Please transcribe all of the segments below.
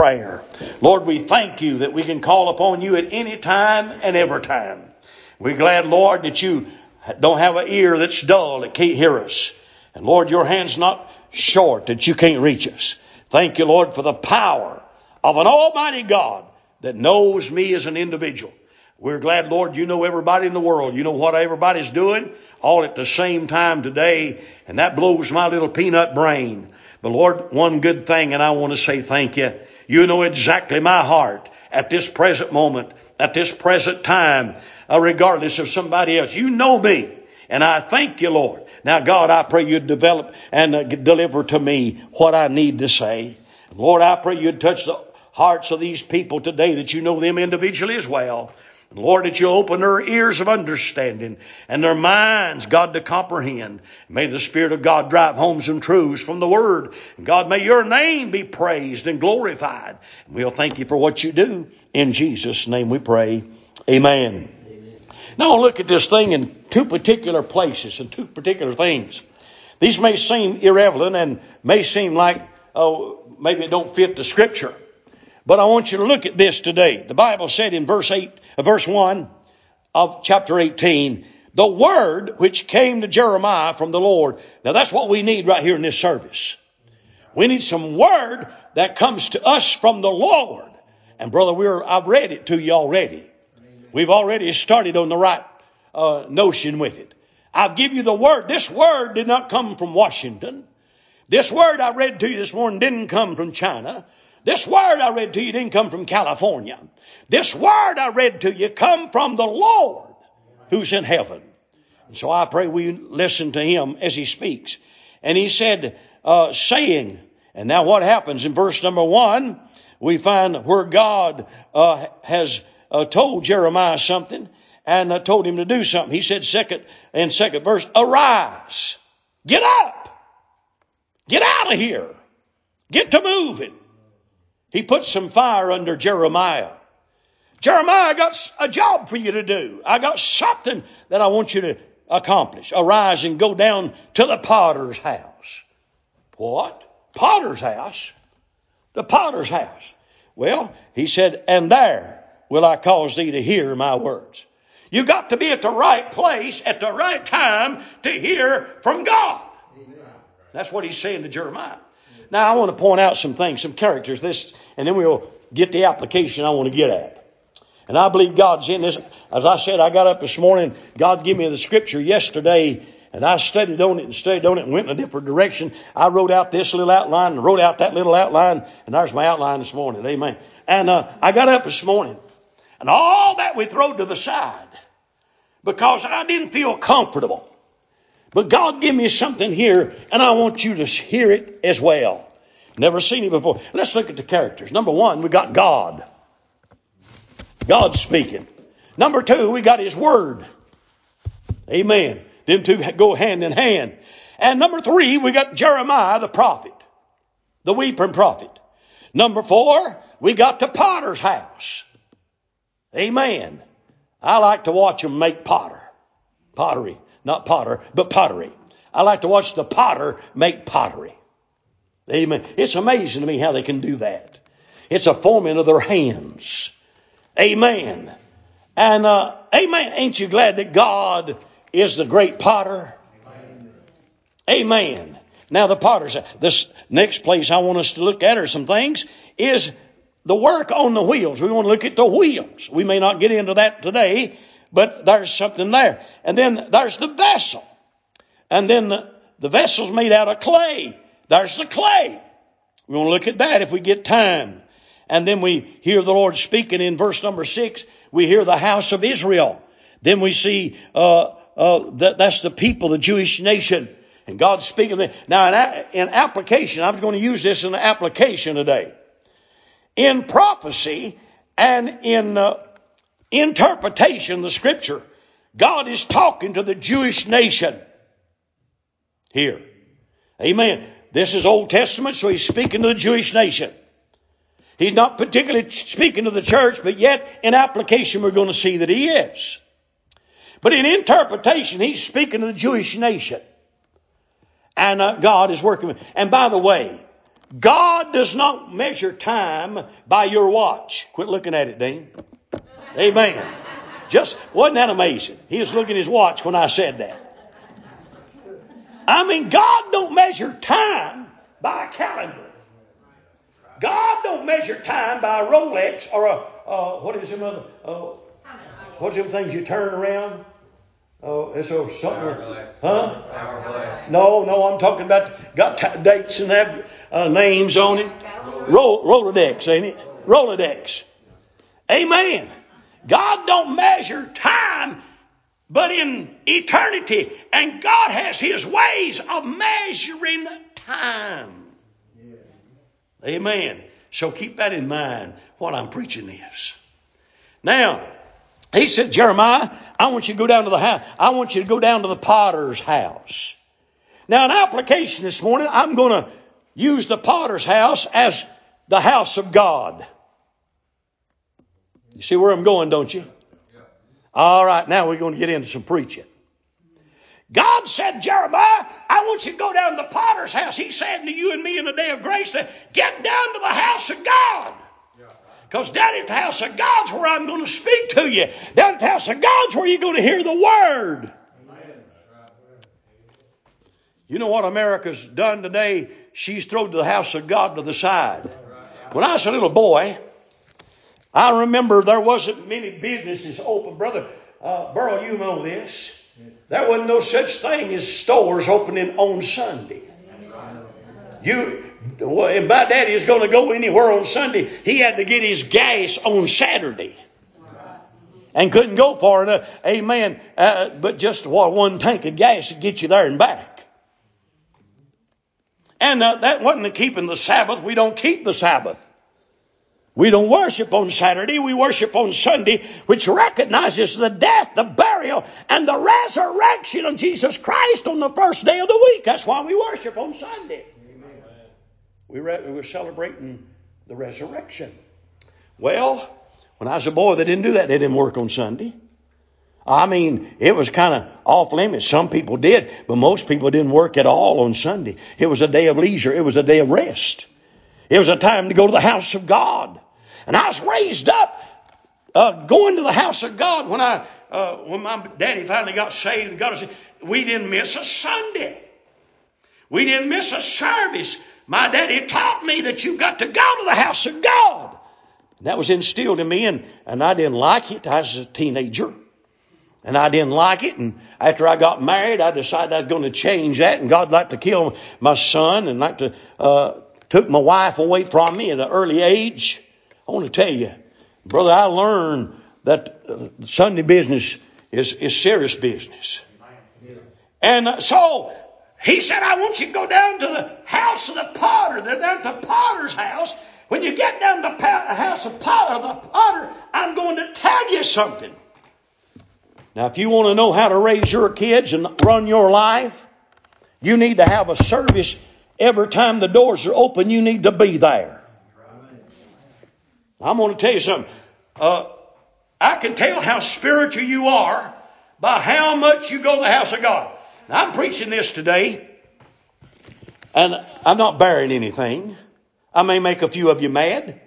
prayer. Lord, we thank you that we can call upon you at any time and every time. We're glad, Lord, that you don't have an ear that's dull that can't hear us. And Lord, your hand's not short that you can't reach us. Thank you, Lord, for the power of an almighty God that knows me as an individual. We're glad, Lord, you know everybody in the world. You know what everybody's doing all at the same time today. And that blows my little peanut brain. But Lord, one good thing, and I want to say thank you. You know exactly my heart at this present moment, at this present time, uh, regardless of somebody else. You know me. And I thank you, Lord. Now, God, I pray you'd develop and uh, deliver to me what I need to say. Lord, I pray you'd touch the hearts of these people today that you know them individually as well. Lord, that you open their ears of understanding and their minds, God, to comprehend. May the Spirit of God drive home some truths from the Word. And God, may your name be praised and glorified. And We'll thank you for what you do. In Jesus' name we pray. Amen. Amen. Now look at this thing in two particular places and two particular things. These may seem irrelevant and may seem like, oh, maybe it don't fit the Scripture. But I want you to look at this today. The Bible said in verse 8, uh, verse 1 of chapter 18, the word which came to Jeremiah from the Lord. Now that's what we need right here in this service. We need some word that comes to us from the Lord. And brother, we're, I've read it to you already. We've already started on the right uh, notion with it. I've give you the word. This word did not come from Washington. This word I read to you this morning didn't come from China. This word I read to you didn't come from California. This word I read to you come from the Lord who's in heaven. And so I pray we listen to him as he speaks. And he said, uh, saying, and now what happens in verse number one, we find where God uh, has uh, told Jeremiah something and uh, told him to do something. He said, second and second verse, arise, get up, get out of here, get to moving. He put some fire under Jeremiah. Jeremiah, I got a job for you to do. I got something that I want you to accomplish. Arise and go down to the potter's house. What? Potter's house? The potter's house. Well, he said, and there will I cause thee to hear my words. You got to be at the right place at the right time to hear from God. That's what he's saying to Jeremiah. Now I want to point out some things, some characters, this, and then we'll get the application I want to get at. And I believe God's in this. As I said, I got up this morning, God gave me the scripture yesterday, and I studied on it and studied on it and went in a different direction. I wrote out this little outline and wrote out that little outline, and there's my outline this morning. Amen. And uh, I got up this morning, and all that we throw to the side because I didn't feel comfortable. But God give me something here, and I want you to hear it as well. Never seen it before. Let's look at the characters. Number one, we got God. God speaking. Number two, we got His Word. Amen. Them two go hand in hand. And number three, we got Jeremiah the prophet, the weeping prophet. Number four, we got the potter's house. Amen. I like to watch them make potter, pottery. Not potter, but pottery. I like to watch the potter make pottery. Amen. It's amazing to me how they can do that. It's a forming of their hands. Amen. And, uh, amen. Ain't you glad that God is the great potter? Amen. Now the potter's, this next place I want us to look at are some things is the work on the wheels. We want to look at the wheels. We may not get into that today, but there's something there. And then there's the vessel. And then the, the vessel's made out of clay. There's the clay. We want to look at that if we get time. And then we hear the Lord speaking in verse number six. We hear the house of Israel. Then we see uh, uh, that that's the people, the Jewish nation, and God's speaking. Now, in, in application, I'm going to use this in application today. In prophecy and in uh, interpretation of the scripture, God is talking to the Jewish nation here. Amen. This is Old Testament, so he's speaking to the Jewish nation. He's not particularly speaking to the church, but yet in application we're going to see that he is. But in interpretation, he's speaking to the Jewish nation. And uh, God is working. And by the way, God does not measure time by your watch. Quit looking at it, Dean. Amen. Just, wasn't that amazing? He was looking at his watch when I said that. I mean, God don't measure time by a calendar. God don't measure time by a Rolex or a, uh, what is them other, uh, what's them things you turn around? Oh, it's a something. Huh? No, no, I'm talking about got t- dates and have uh, names on it. Roll, Rolodex, ain't it? Rolodex. Amen. God don't measure time, but in eternity, and God has His ways of measuring time. Amen. So keep that in mind. What I'm preaching is. Now, he said, Jeremiah, I want you to go down to the house. I want you to go down to the potter's house. Now, an application this morning, I'm going to use the potter's house as the house of God. You see where I'm going, don't you? All right, now we're going to get into some preaching. God said, Jeremiah, I want you to go down to the potter's house. He said to you and me in the day of grace to get down to the house of God. Because down at the house of God's where I'm going to speak to you. Down at the house of God's where you're going to hear the word. You know what America's done today? She's thrown the house of God to the side. When I was a little boy, I remember there wasn't many businesses open. Brother uh, Burl, you know this. There wasn't no such thing as stores opening on Sunday. You, if my daddy is going to go anywhere on Sunday, he had to get his gas on Saturday. And couldn't go far enough. Amen. Uh, but just one tank of gas to get you there and back. And uh, that wasn't keeping the Sabbath. We don't keep the Sabbath. We don't worship on Saturday, we worship on Sunday, which recognizes the death, the burial, and the resurrection of Jesus Christ on the first day of the week. That's why we worship on Sunday. We re- we're celebrating the resurrection. Well, when I was a boy, they didn't do that. They didn't work on Sunday. I mean, it was kind of off limits. Some people did, but most people didn't work at all on Sunday. It was a day of leisure. It was a day of rest. It was a time to go to the house of God. And I was raised up uh, going to the house of God when I uh, when my daddy finally got saved and got us. We didn't miss a Sunday. We didn't miss a service. My daddy taught me that you got to go to the house of God. That was instilled in me, and, and I didn't like it. I was a teenager, and I didn't like it. And after I got married, I decided I was going to change that. And God liked to kill my son, and like to uh, took my wife away from me at an early age. I want to tell you, brother, I learned that uh, Sunday business is is serious business. And uh, so he said, I want you to go down to the house of the potter. They're down to Potter's house. When you get down to the house of potter, the potter, I'm going to tell you something. Now, if you want to know how to raise your kids and run your life, you need to have a service every time the doors are open. You need to be there. I'm going to tell you something. Uh, I can tell how spiritual you are by how much you go to the house of God. Now, I'm preaching this today, and I'm not bearing anything. I may make a few of you mad.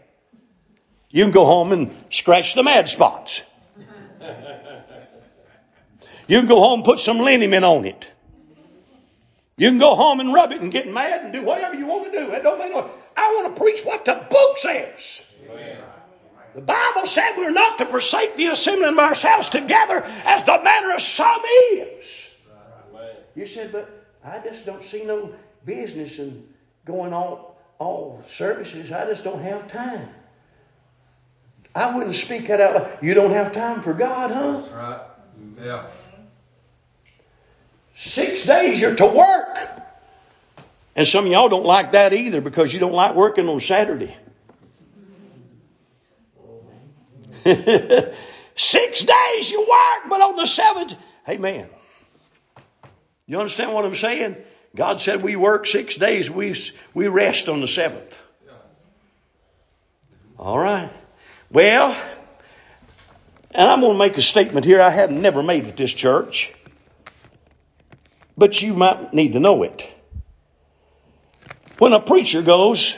You can go home and scratch the mad spots. You can go home and put some liniment on it. You can go home and rub it and get mad and do whatever you want to do. It don't make no. I want to preach what the book says. The Bible said we're not to forsake the assembling of ourselves together as the manner of some is. You said, but I just don't see no business in going all all services. I just don't have time. I wouldn't speak that out loud. You don't have time for God, huh? That's right. Yeah. Six days you're to work. And some of y'all don't like that either because you don't like working on Saturday. Six days you work, but on the seventh, amen. You understand what I'm saying? God said we work six days, we, we rest on the seventh. All right. Well, and I'm going to make a statement here I have never made at this church, but you might need to know it. When a preacher goes,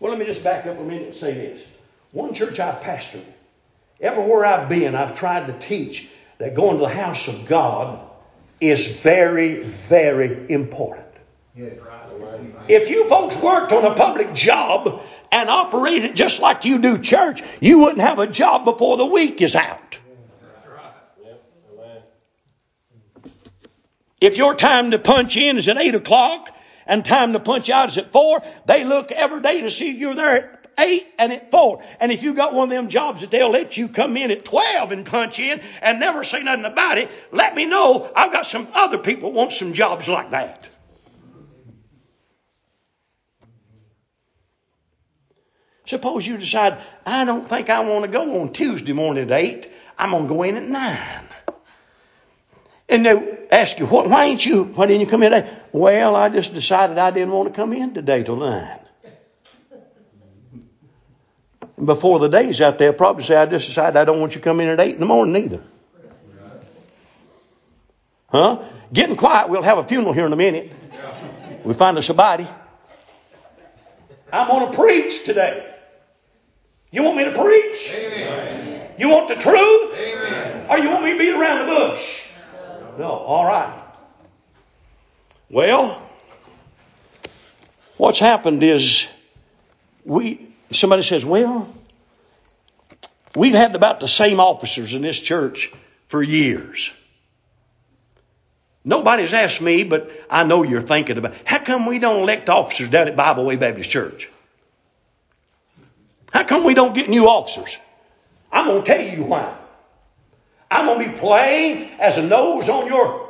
well, let me just back up a minute and say this. One church I've pastored, everywhere I've been, I've tried to teach that going to the house of God is very, very important. If you folks worked on a public job and operated just like you do church, you wouldn't have a job before the week is out. If your time to punch in is at 8 o'clock and time to punch out is at 4, they look every day to see you're there 8 and at 4. And if you got one of them jobs that they'll let you come in at 12 and punch in and never say nothing about it, let me know. I've got some other people want some jobs like that. Suppose you decide, I don't think I want to go on Tuesday morning at 8. I'm going to go in at 9. And they ask you, why ain't you, why didn't you come in today? Well, I just decided I didn't want to come in today till 9. And before the day's out there, probably say, I just decided I don't want you to come in at 8 in the morning either. Huh? Getting quiet. We'll have a funeral here in a minute. We find us a body. I'm going to preach today. You want me to preach? Amen. You want the truth? Amen. Or you want me to beat around the bush? No. All right. Well, what's happened is we somebody says, well, we've had about the same officers in this church for years. Nobody's asked me, but I know you're thinking about how come we don't elect officers down at Bible Way Baptist Church? How come we don't get new officers? I'm going to tell you why. I'm going to be plain as a nose on your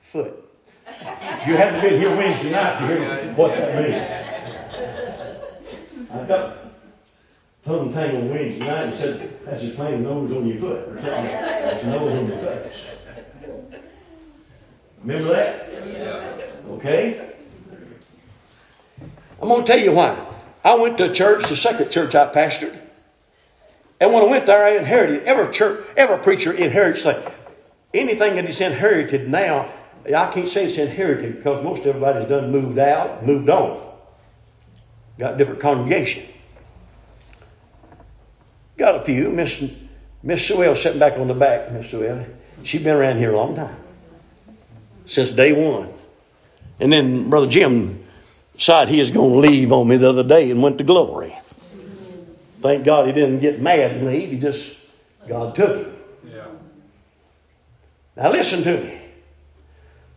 foot. You haven't been here Wednesday night to hear what that means. I got tongue tangled weeds tonight and said, that's just plain nose on your foot or something. That's nose on your face. Remember that? Okay? I'm going to tell you why. I went to a church, the second church I pastored. And when I went there, I inherited. Every church, every preacher inherits like anything that is inherited now. I can't say it's inherited because most everybody's done moved out, moved on. Got a different congregation. Got a few. Miss Miss Sewell sitting back on the back. Miss Sewell, she's been around here a long time since day one. And then Brother Jim decided he was going to leave on me the other day and went to glory. Thank God he didn't get mad and leave. He just, God took him. Yeah. Now listen to me.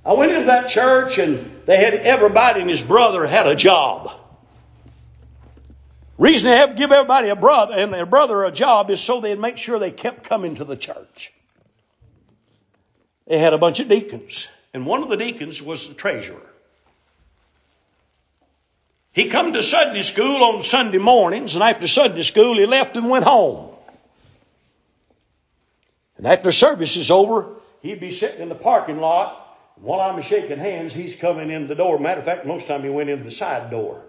I went into that church and they had everybody and his brother had a job. Reason they have to give everybody a brother and their brother a job is so they'd make sure they kept coming to the church. They had a bunch of deacons, and one of the deacons was the treasurer. He come to Sunday school on Sunday mornings, and after Sunday school, he left and went home. And after service is over, he'd be sitting in the parking lot. While I'm shaking hands, he's coming in the door. Matter of fact, most of the time he went in the side door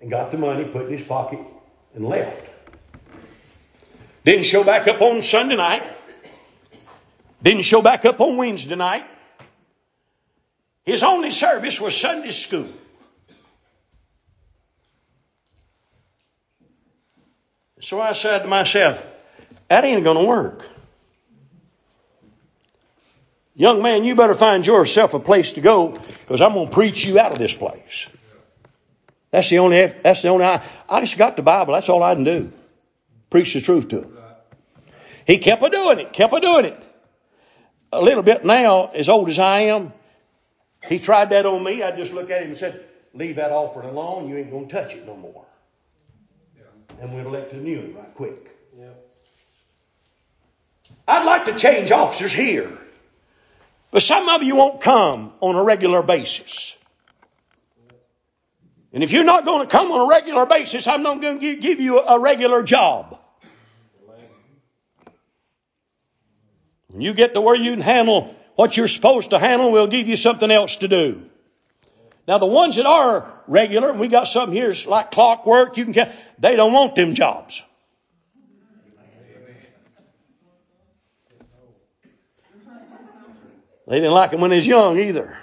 and got the money, put in his pocket, and left. Didn't show back up on Sunday night. Didn't show back up on Wednesday night. His only service was Sunday school. So I said to myself, that ain't going to work. Young man, you better find yourself a place to go because I'm going to preach you out of this place. That's the only, that's the only, I, I just got the Bible. That's all I can do. Preach the truth to him. He kept a doing it, kept a doing it. A little bit now, as old as I am, he tried that on me. I just looked at him and said, leave that offering alone. You ain't going to touch it no more and we'd elect a new one right quick. Yep. I'd like to change officers here. But some of you won't come on a regular basis. And if you're not going to come on a regular basis, I'm not going to give you a regular job. When you get to where you can handle what you're supposed to handle, we'll give you something else to do. Now the ones that are regular, we got some here like clockwork, you can they don't want them jobs. They didn't like them when they was young either.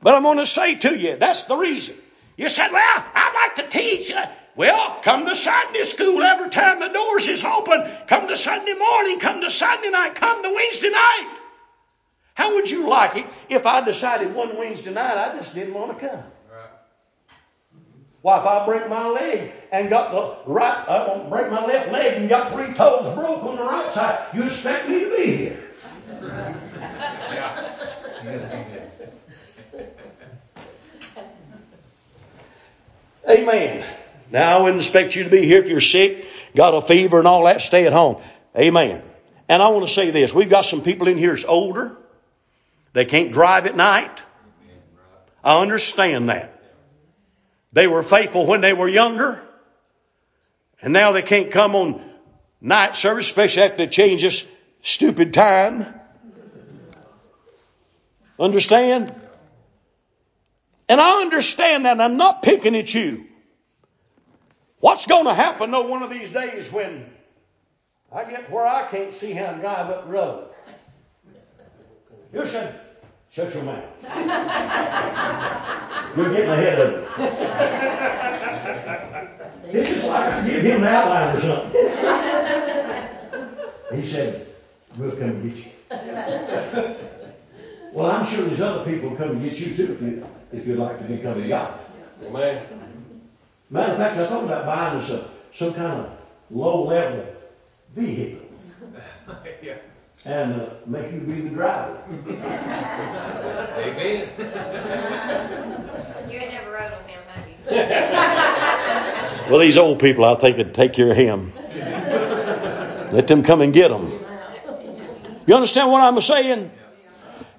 But I'm going to say to you, that's the reason. You said, well, I'd like to teach. Well, come to Sunday school every time the doors is open. Come to Sunday morning. Come to Sunday night. Come to Wednesday night. How would you like it if I decided one Wednesday night I just didn't want to come? Why, if I break my leg and got the right, I don't break my left leg and got three toes broke on the right side, you expect me to be here? Amen. Now, I wouldn't expect you to be here if you're sick, got a fever, and all that. Stay at home. Amen. And I want to say this. We've got some people in here that's older. They can't drive at night. I understand that. They were faithful when they were younger. And now they can't come on night service, especially after they change this stupid time. Understand? And I understand that. I'm not picking at you. What's going to happen though one of these days when I get to where I can't see how to drive up the road? You said, shut your mouth. You're getting ahead of me. It's just like I give him an outline or something. He said, we'll come get you. Well, I'm sure there's other people come and get you too if, you, if you'd like to become a God. Amen. Matter of fact, I thought about buying us a, some kind of low-level vehicle. yeah. And uh, make you be the driver. Amen. you ain't never rode on him, have you? well, these old people, I think, would take care of him. Let them come and get him. You understand what I'm saying?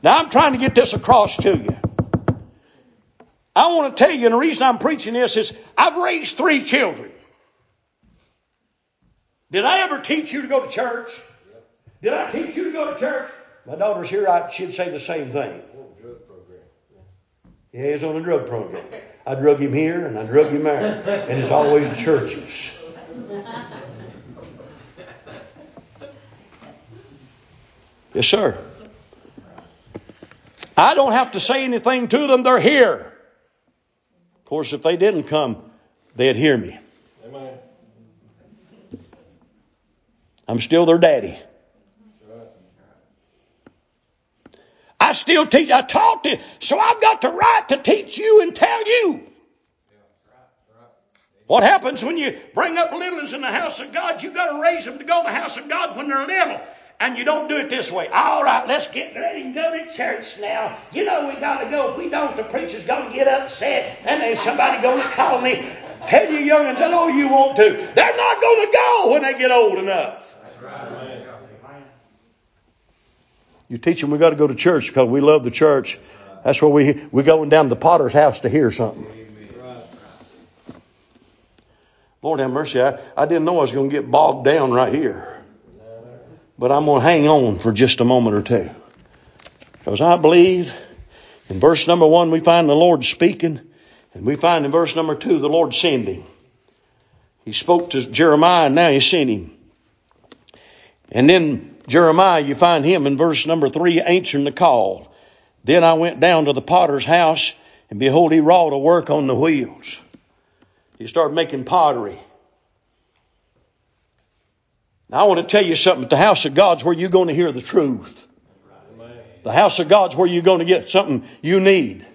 Now, I'm trying to get this across to you. I want to tell you, and the reason I'm preaching this is I've raised three children. Did I ever teach you to go to church? Did I teach you to go to church? My daughter's here, I, she'd say the same thing. Yeah, he's on a drug program. I drug him here and I drug him there. And it's always churches. Yes, sir. I don't have to say anything to them, they're here. Of course, if they didn't come, they'd hear me. Amen. I'm still their daddy. I still teach. I taught it. So I've got the right to teach you and tell you. What happens when you bring up little ones in the house of God? You've got to raise them to go to the house of God when they're little. And you don't do it this way. All right, let's get ready and go to church now. You know we got to go. If we don't, the preacher's going to get upset, and then somebody going to call me. Tell you youngins, I know you want to. They're not going to go when they get old enough. You teach them we got to go to church because we love the church. That's where we we're going down to the potter's house to hear something. Lord have mercy, I, I didn't know I was going to get bogged down right here. But I'm going to hang on for just a moment or two. Because I believe in verse number one, we find the Lord speaking. And we find in verse number two, the Lord sending. He spoke to Jeremiah and now he sent him. And then Jeremiah, you find him in verse number three answering the call. Then I went down to the potter's house and behold, he wrought a work on the wheels. He started making pottery. Now I want to tell you something. The house of God's where you're going to hear the truth. The house of God's where you're going to get something you need.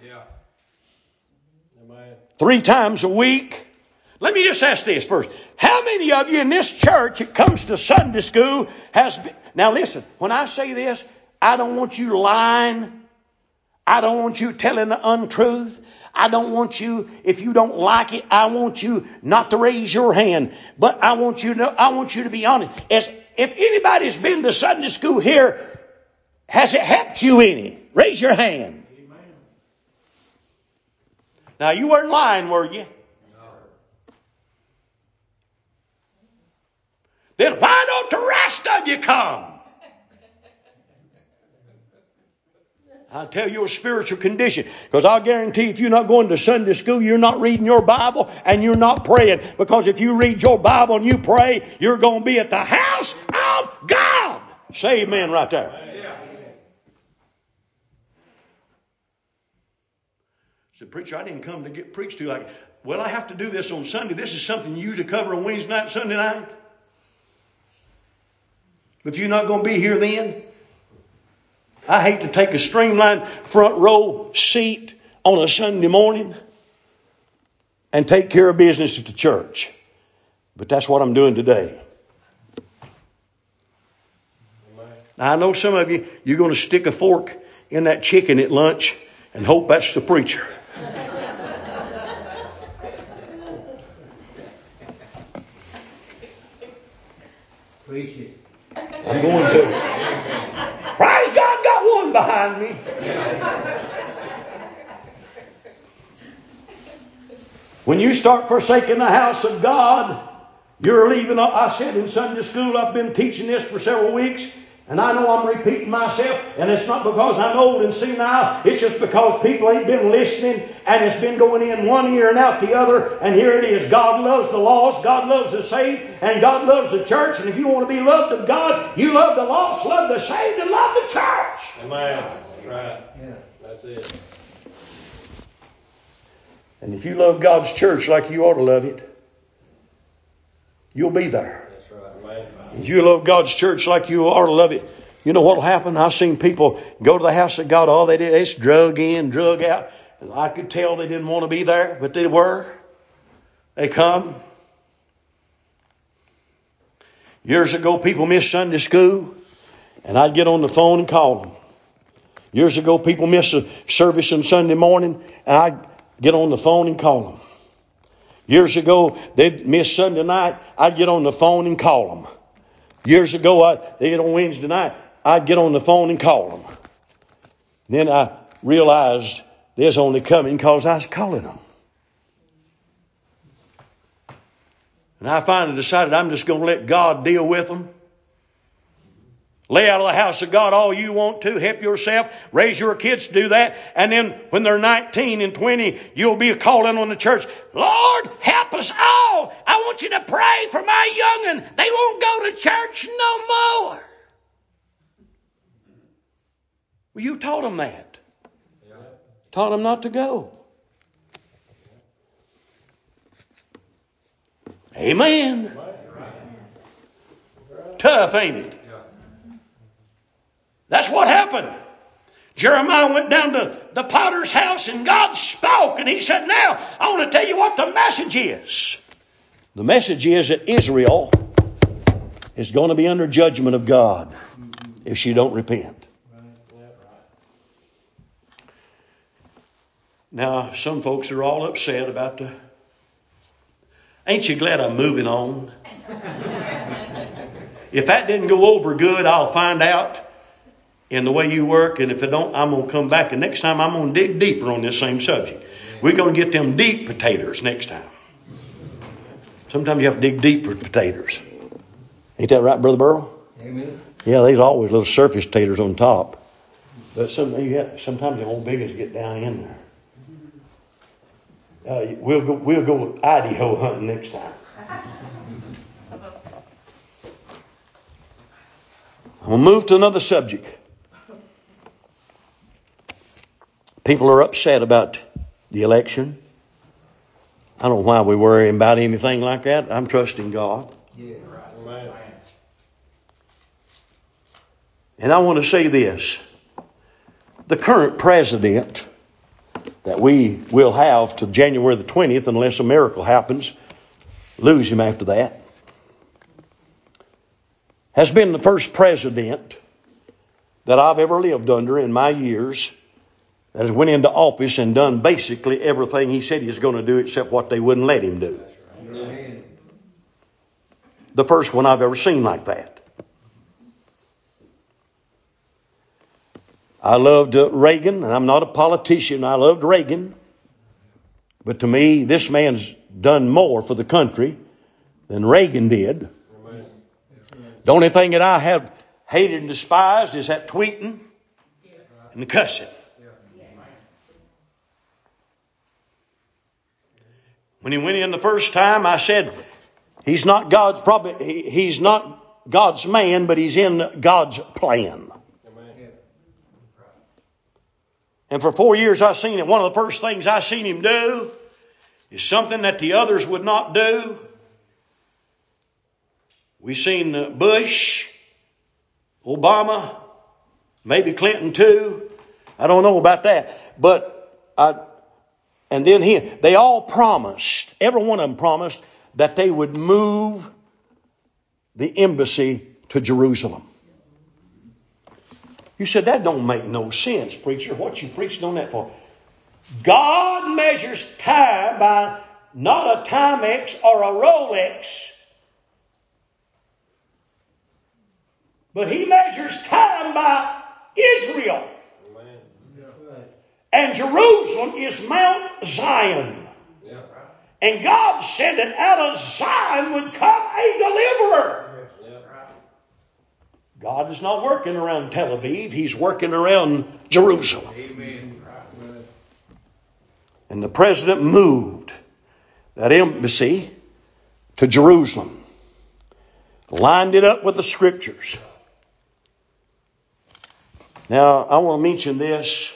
Three times a week. Let me just ask this first. How many of you in this church, it comes to Sunday school, has been, now listen, when I say this, I don't want you lying. I don't want you telling the untruth. I don't want you, if you don't like it, I want you not to raise your hand. But I want you to, know, I want you to be honest. As, if anybody's been to Sunday school here, has it helped you any? Raise your hand. Amen. Now you weren't lying, were you? No. Then why don't the rest of you come? I'll tell you a spiritual condition. Because I'll guarantee if you're not going to Sunday school, you're not reading your Bible and you're not praying. Because if you read your Bible and you pray, you're going to be at the house of God. Say amen right there. said, Preacher, I didn't come to get preached to. Like, well, I have to do this on Sunday. This is something you to cover on Wednesday night, Sunday night. If you're not going to be here then, I hate to take a streamlined front row seat on a Sunday morning and take care of business at the church. But that's what I'm doing today. Now, I know some of you, you're going to stick a fork in that chicken at lunch and hope that's the preacher. Preach it. I'm going to. Praise God, got one behind me. When you start forsaking the house of God, you're leaving. I said in Sunday school, I've been teaching this for several weeks. And I know I'm repeating myself, and it's not because I'm old and senile. It's just because people ain't been listening, and it's been going in one ear and out the other. And here it is. God loves the lost, God loves the saved, and God loves the church. And if you want to be loved of God, you love the lost, love the saved, and love the church. Amen. Right. Yeah. That's it. And if you love God's church like you ought to love it, you'll be there. You love God's church like you ought to love it, you know what'll happen? I've seen people go to the house of God. All they did is drug in, drug out. I could tell they didn't want to be there, but they were. They come. Years ago, people missed Sunday school, and I'd get on the phone and call them. Years ago, people missed a service on Sunday morning, and I'd get on the phone and call them. Years ago, they'd miss Sunday night, I'd get on the phone and call them. Years ago, I, they get on Wednesday night, I'd get on the phone and call them. Then I realized they was only coming because I was calling them. And I finally decided I'm just going to let God deal with them. Lay out of the house of God all you want to. Help yourself. Raise your kids to do that. And then when they're 19 and 20, you'll be calling on the church. Lord, help us all. I want you to pray for my young'un. They won't go to church no more. Well, you taught them that. Taught them not to go. Amen. Tough, ain't it? That's what happened. Jeremiah went down to the potter's house and God spoke and he said, Now, I want to tell you what the message is. The message is that Israel is going to be under judgment of God if she don't repent. Now, some folks are all upset about the. Ain't you glad I'm moving on? if that didn't go over good, I'll find out in the way you work, and if I don't, I'm going to come back, and next time I'm going to dig deeper on this same subject. We're going to get them deep potatoes next time. Sometimes you have to dig deep for potatoes. Ain't that right, Brother Burrow? Amen. Yeah, there's always little surface taters on top. But some, you have, sometimes the old big ones get down in there. Uh, we'll go. We'll go Idaho hunting next time. I'm gonna move to another subject. People are upset about the election. I don't know why we worry about anything like that. I'm trusting God. Yeah. Amen. And I want to say this. The current president that we will have to January the 20th, unless a miracle happens, lose him after that, has been the first president that I've ever lived under in my years that has went into office and done basically everything he said he was going to do except what they wouldn't let him do. Amen. The first one I've ever seen like that. I loved uh, Reagan, and I'm not a politician. I loved Reagan. But to me, this man's done more for the country than Reagan did. The only thing that I have hated and despised is that tweeting and the cussing. When he went in the first time, I said, he's not God's, probably, he- he's not God's man, but he's in God's plan. And for four years I seen it. One of the first things I seen him do is something that the others would not do. We seen uh, Bush, Obama, maybe Clinton too. I don't know about that. But I, and then he, they all promised, every one of them promised that they would move the embassy to Jerusalem. You said that don't make no sense, preacher. What you preaching on that for? God measures time by not a Timex or a Rolex, but He measures time by Israel. And Jerusalem is Mount Zion. And God said that out of Zion would come a deliverer. God is not working around Tel Aviv, He's working around Jerusalem. Amen. And the president moved that embassy to Jerusalem, lined it up with the scriptures. Now, I want to mention this.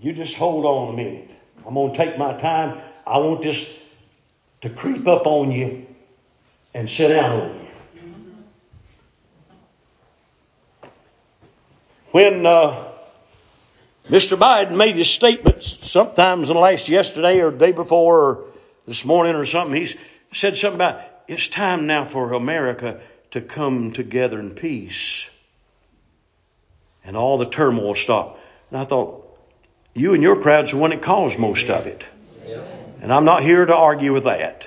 You just hold on a minute. I'm going to take my time. I want this to creep up on you and sit down on you. When uh, Mr. Biden made his statements, sometimes in the last yesterday or the day before or this morning or something, he said something about it's time now for America to come together in peace. And all the turmoil stopped. And I thought, you and your crowd's the one that caused most of it. And I'm not here to argue with that.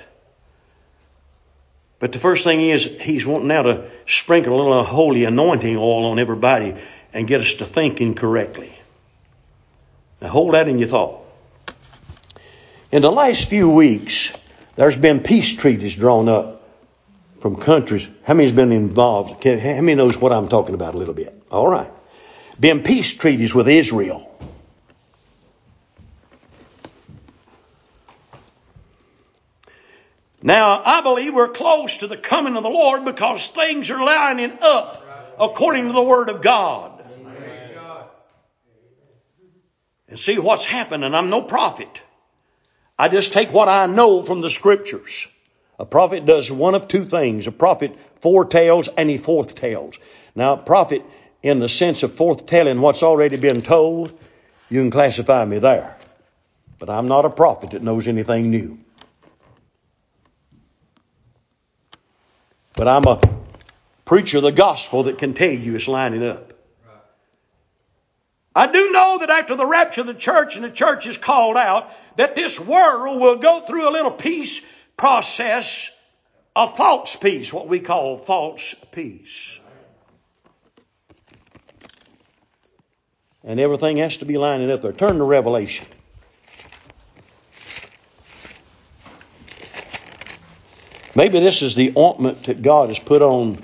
But the first thing is, he's wanting now to sprinkle a little holy anointing oil on everybody and get us to thinking correctly. Now hold that in your thought. In the last few weeks, there's been peace treaties drawn up from countries. How many's been involved? How many knows what I'm talking about a little bit? All right. Been peace treaties with Israel. Now, I believe we're close to the coming of the Lord because things are lining up according to the Word of God. And see what's happening. I'm no prophet. I just take what I know from the Scriptures. A prophet does one of two things. A prophet foretells and he forthtells. Now, prophet, in the sense of forthtelling what's already been told, you can classify me there. But I'm not a prophet that knows anything new. But I'm a preacher of the gospel that can tell you it's lining up. I do know that after the rapture of the church and the church is called out, that this world will go through a little peace process a false peace, what we call false peace. And everything has to be lining up there. Turn to Revelation. Maybe this is the ointment that God has put on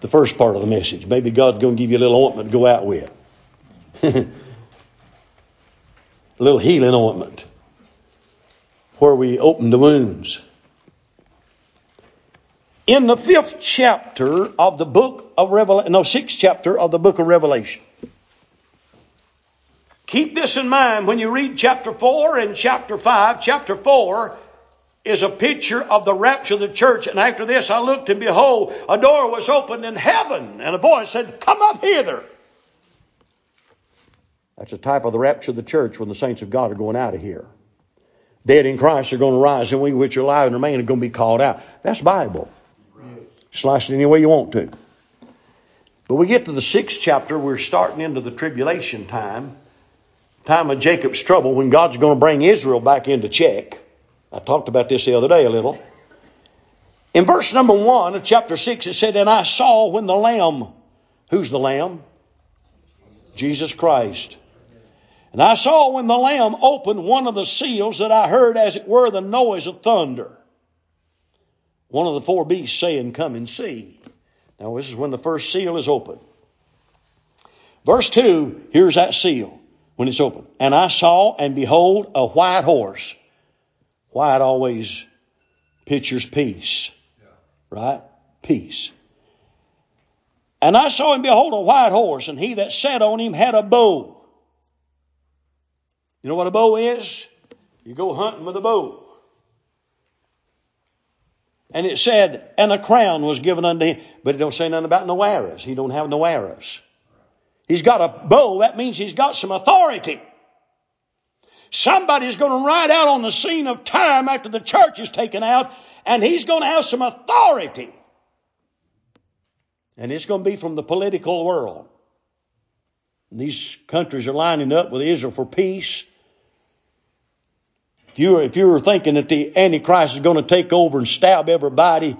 the first part of the message. Maybe God's going to give you a little ointment to go out with. a little healing ointment where we open the wounds. In the fifth chapter of the book of Revelation, no, sixth chapter of the book of Revelation. Keep this in mind when you read chapter 4 and chapter 5. Chapter 4 is a picture of the rapture of the church. And after this, I looked and behold, a door was opened in heaven, and a voice said, Come up hither. That's a type of the rapture of the church when the saints of God are going out of here. Dead in Christ are going to rise, and we which are alive and remain are going to be called out. That's Bible. Slice it any way you want to. But we get to the sixth chapter, we're starting into the tribulation time, time of Jacob's trouble, when God's going to bring Israel back into check. I talked about this the other day a little. In verse number one of chapter six, it said, And I saw when the Lamb, who's the Lamb? Jesus Christ. And I saw when the Lamb opened one of the seals that I heard as it were the noise of thunder. One of the four beasts saying, Come and see. Now, this is when the first seal is open. Verse 2, here's that seal when it's open. And I saw and behold a white horse. White always pictures peace. Right? Peace. And I saw him behold a white horse, and he that sat on him had a bow. You know what a bow is? You go hunting with a bow. And it said, and a crown was given unto him. But it don't say nothing about no arrows. He don't have no arrows. He's got a bow. That means he's got some authority. Somebody's going to ride out on the scene of time after the church is taken out, and he's going to have some authority. And it's going to be from the political world. These countries are lining up with Israel for peace. If you, if you were thinking that the Antichrist is going to take over and stab everybody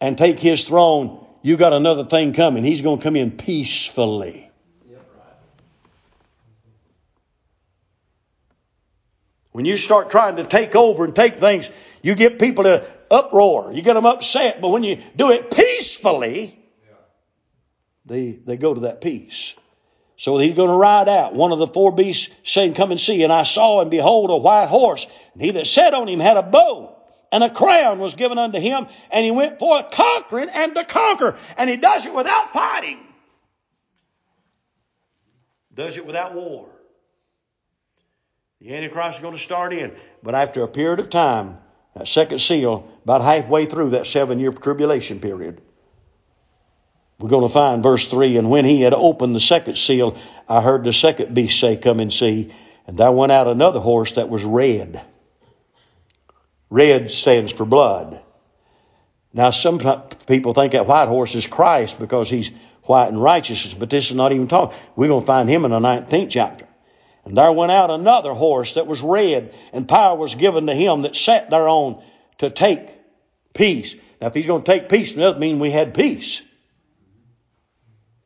and take his throne, you got another thing coming. He's going to come in peacefully. When you start trying to take over and take things, you get people to uproar. You get them upset. But when you do it peacefully, they, they go to that peace. So he's going to ride out. One of the four beasts saying, Come and see. And I saw and behold a white horse. And he that sat on him had a bow. And a crown was given unto him. And he went forth conquering and to conquer. And he does it without fighting. Does it without war. The Antichrist is going to start in. But after a period of time, that second seal, about halfway through that seven year tribulation period, we're going to find verse 3 And when he had opened the second seal, I heard the second beast say, Come and see. And there went out another horse that was red. Red stands for blood. Now, some people think that white horse is Christ because he's white and righteous, but this is not even talking. We're going to find him in the 19th chapter. And there went out another horse that was red, and power was given to him that sat thereon to take peace. Now, if he's going to take peace, it doesn't mean we had peace.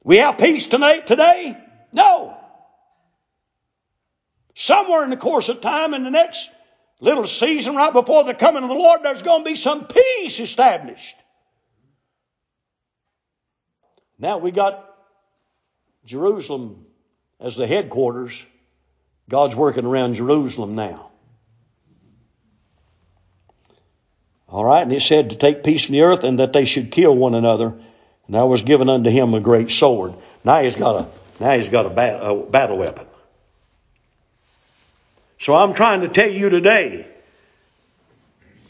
We have peace tonight, today? No. Somewhere in the course of time, in the next little season, right before the coming of the Lord, there's going to be some peace established. Now we got Jerusalem as the headquarters. God's working around Jerusalem now. All right, and it said to take peace from the earth and that they should kill one another. Now was given unto him a great sword. Now he's got a now he's got a, bat, a battle weapon. So I'm trying to tell you today,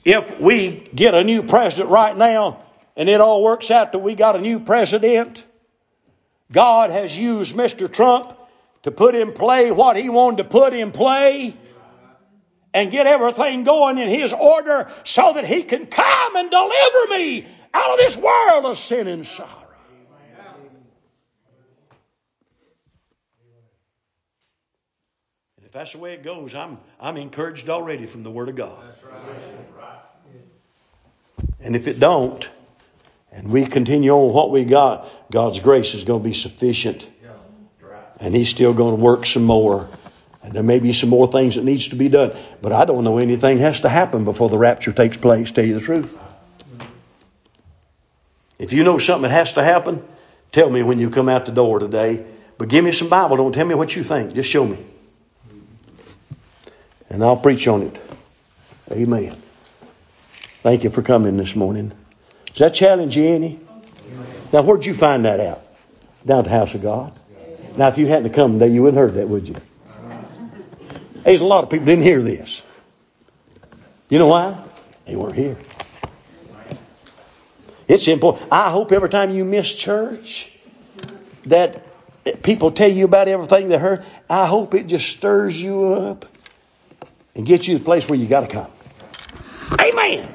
if we get a new president right now, and it all works out that we got a new president, God has used Mr. Trump to put in play what he wanted to put in play and get everything going in his order so that he can come and deliver me out of this world of sin and sorrow. And if that's the way it goes, I'm, I'm encouraged already from the Word of God. And if it don't, and we continue on what we got, God's grace is going to be sufficient. And He's still going to work some more. And there may be some more things that needs to be done. But I don't know anything has to happen before the rapture takes place, tell you the truth. If you know something has to happen, tell me when you come out the door today. But give me some Bible. Don't tell me what you think. Just show me. And I'll preach on it. Amen. Thank you for coming this morning. Does that challenge you any? Now, where'd you find that out? Down at the house of God. Now, if you hadn't come today, you wouldn't heard that, would you? There's a lot of people didn't hear this. You know why? They weren't here. It's important. I hope every time you miss church that people tell you about everything they heard, I hope it just stirs you up and gets you to the place where you got to come. Amen.